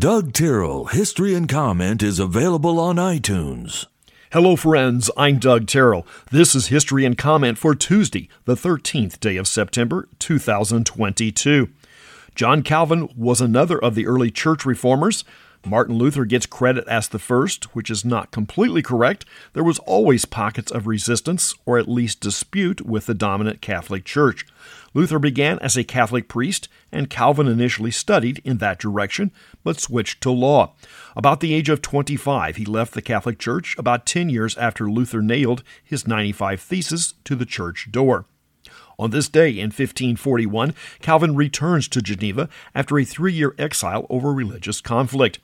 Doug Terrell, History and Comment is available on iTunes. Hello, friends. I'm Doug Terrell. This is History and Comment for Tuesday, the 13th day of September, 2022. John Calvin was another of the early church reformers. Martin Luther gets credit as the first, which is not completely correct. There was always pockets of resistance, or at least dispute, with the dominant Catholic Church. Luther began as a Catholic priest, and Calvin initially studied in that direction, but switched to law. About the age of 25, he left the Catholic Church about 10 years after Luther nailed his 95 Theses to the church door. On this day in 1541, Calvin returns to Geneva after a three year exile over religious conflict.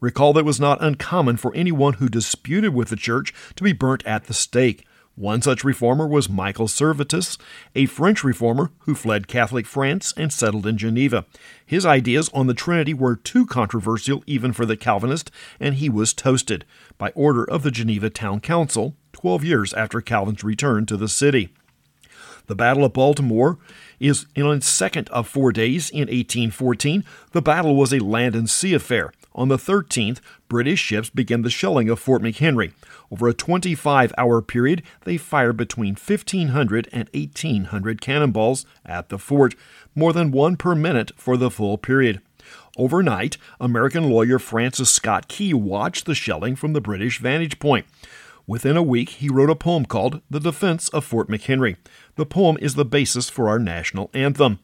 Recall that it was not uncommon for anyone who disputed with the church to be burnt at the stake. One such reformer was Michael Servetus, a French reformer who fled Catholic France and settled in Geneva. His ideas on the Trinity were too controversial even for the Calvinist, and he was toasted by order of the Geneva Town Council 12 years after Calvin's return to the city. The Battle of Baltimore is in its second of four days in 1814. The battle was a land and sea affair. On the 13th, British ships began the shelling of Fort McHenry. Over a 25 hour period, they fired between 1,500 and 1,800 cannonballs at the fort, more than one per minute for the full period. Overnight, American lawyer Francis Scott Key watched the shelling from the British vantage point. Within a week, he wrote a poem called The Defense of Fort McHenry. The poem is the basis for our national anthem.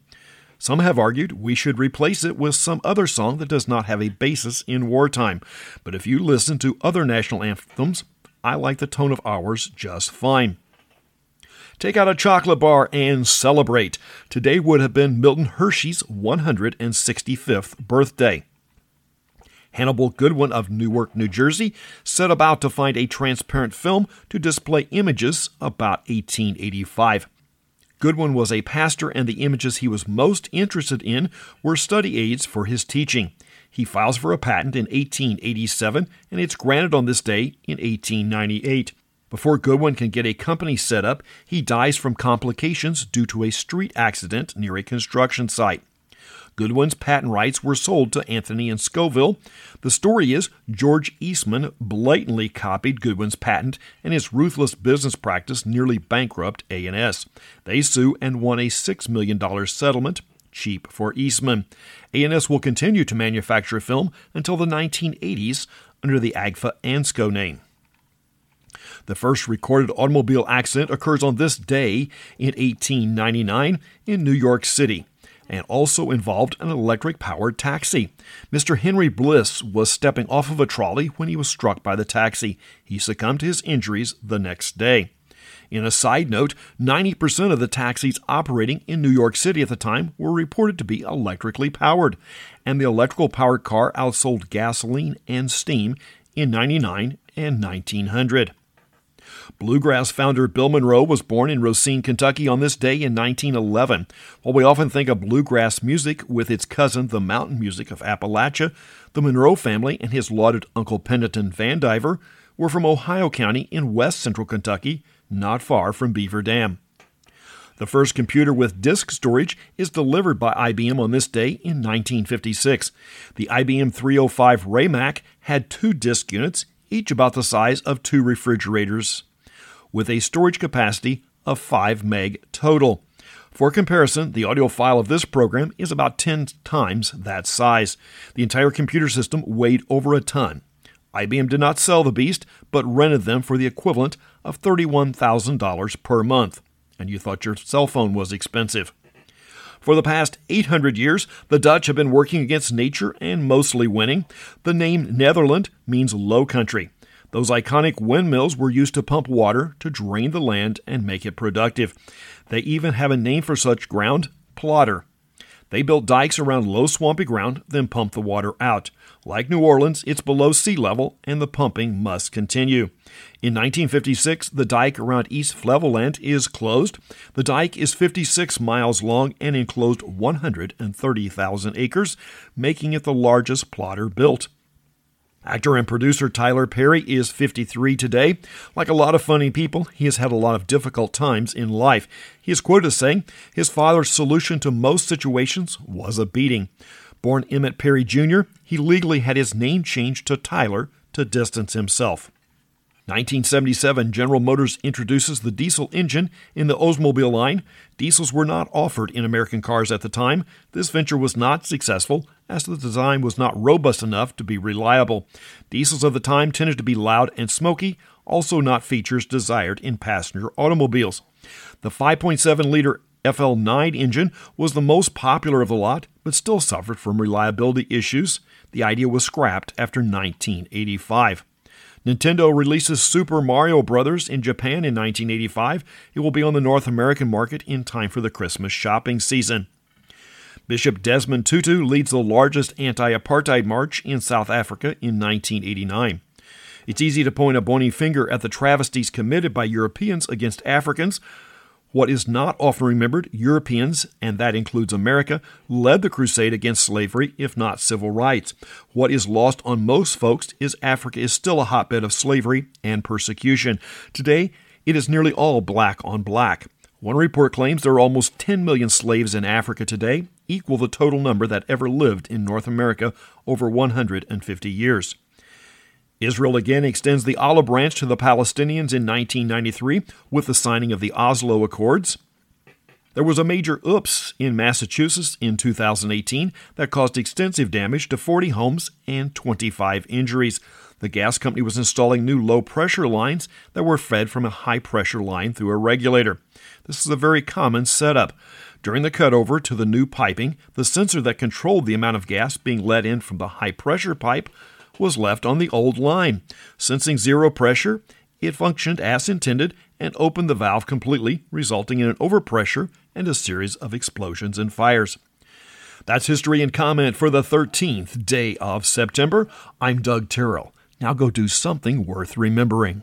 Some have argued we should replace it with some other song that does not have a basis in wartime. But if you listen to other national anthems, I like the tone of ours just fine. Take out a chocolate bar and celebrate. Today would have been Milton Hershey's 165th birthday. Hannibal Goodwin of Newark, New Jersey, set about to find a transparent film to display images about 1885. Goodwin was a pastor, and the images he was most interested in were study aids for his teaching. He files for a patent in 1887, and it's granted on this day in 1898. Before Goodwin can get a company set up, he dies from complications due to a street accident near a construction site. Goodwin's patent rights were sold to Anthony and Scovill. The story is George Eastman blatantly copied Goodwin's patent, and his ruthless business practice nearly bankrupt A&S. They sue and won a $6 million settlement, cheap for Eastman. A&S will continue to manufacture film until the 1980s under the Agfa Ansco name. The first recorded automobile accident occurs on this day in 1899 in New York City and also involved an electric powered taxi. Mr. Henry Bliss was stepping off of a trolley when he was struck by the taxi. He succumbed to his injuries the next day. In a side note, 90% of the taxis operating in New York City at the time were reported to be electrically powered, and the electrical powered car outsold gasoline and steam in 99 and 1900. Bluegrass founder Bill Monroe was born in Rosine, Kentucky on this day in 1911. While we often think of bluegrass music with its cousin, the mountain music of Appalachia, the Monroe family and his lauded Uncle Pendleton Vandiver were from Ohio County in west central Kentucky, not far from Beaver Dam. The first computer with disk storage is delivered by IBM on this day in 1956. The IBM 305 RAMAC had two disk units, each about the size of two refrigerators with a storage capacity of 5 meg total. For comparison, the audio file of this program is about 10 times that size. The entire computer system weighed over a ton. IBM did not sell the beast, but rented them for the equivalent of $31,000 per month. And you thought your cell phone was expensive. For the past 800 years, the Dutch have been working against nature and mostly winning. The name Netherland means low country. Those iconic windmills were used to pump water to drain the land and make it productive. They even have a name for such ground polder. They built dikes around low swampy ground, then pumped the water out. Like New Orleans, it's below sea level, and the pumping must continue. In 1956, the dike around East Flevoland is closed. The dike is 56 miles long and enclosed 130,000 acres, making it the largest polder built. Actor and producer Tyler Perry is 53 today. Like a lot of funny people, he has had a lot of difficult times in life. He is quoted as saying his father's solution to most situations was a beating. Born Emmett Perry Jr., he legally had his name changed to Tyler to distance himself. 1977, General Motors introduces the diesel engine in the Oldsmobile line. Diesels were not offered in American cars at the time. This venture was not successful, as the design was not robust enough to be reliable. Diesels of the time tended to be loud and smoky, also not features desired in passenger automobiles. The 5.7 liter FL9 engine was the most popular of the lot, but still suffered from reliability issues. The idea was scrapped after 1985. Nintendo releases Super Mario Bros. in Japan in 1985. It will be on the North American market in time for the Christmas shopping season. Bishop Desmond Tutu leads the largest anti apartheid march in South Africa in 1989. It's easy to point a bony finger at the travesties committed by Europeans against Africans, what is not often remembered, Europeans, and that includes America, led the crusade against slavery, if not civil rights. What is lost on most folks is Africa is still a hotbed of slavery and persecution. Today, it is nearly all black on black. One report claims there are almost 10 million slaves in Africa today, equal the total number that ever lived in North America over 150 years. Israel again extends the olive branch to the Palestinians in 1993 with the signing of the Oslo Accords. There was a major oops in Massachusetts in 2018 that caused extensive damage to 40 homes and 25 injuries. The gas company was installing new low pressure lines that were fed from a high pressure line through a regulator. This is a very common setup. During the cutover to the new piping, the sensor that controlled the amount of gas being let in from the high pressure pipe was left on the old line. Sensing zero pressure, it functioned as intended and opened the valve completely, resulting in an overpressure and a series of explosions and fires. That's history and comment for the 13th day of September. I'm Doug Terrell. Now go do something worth remembering.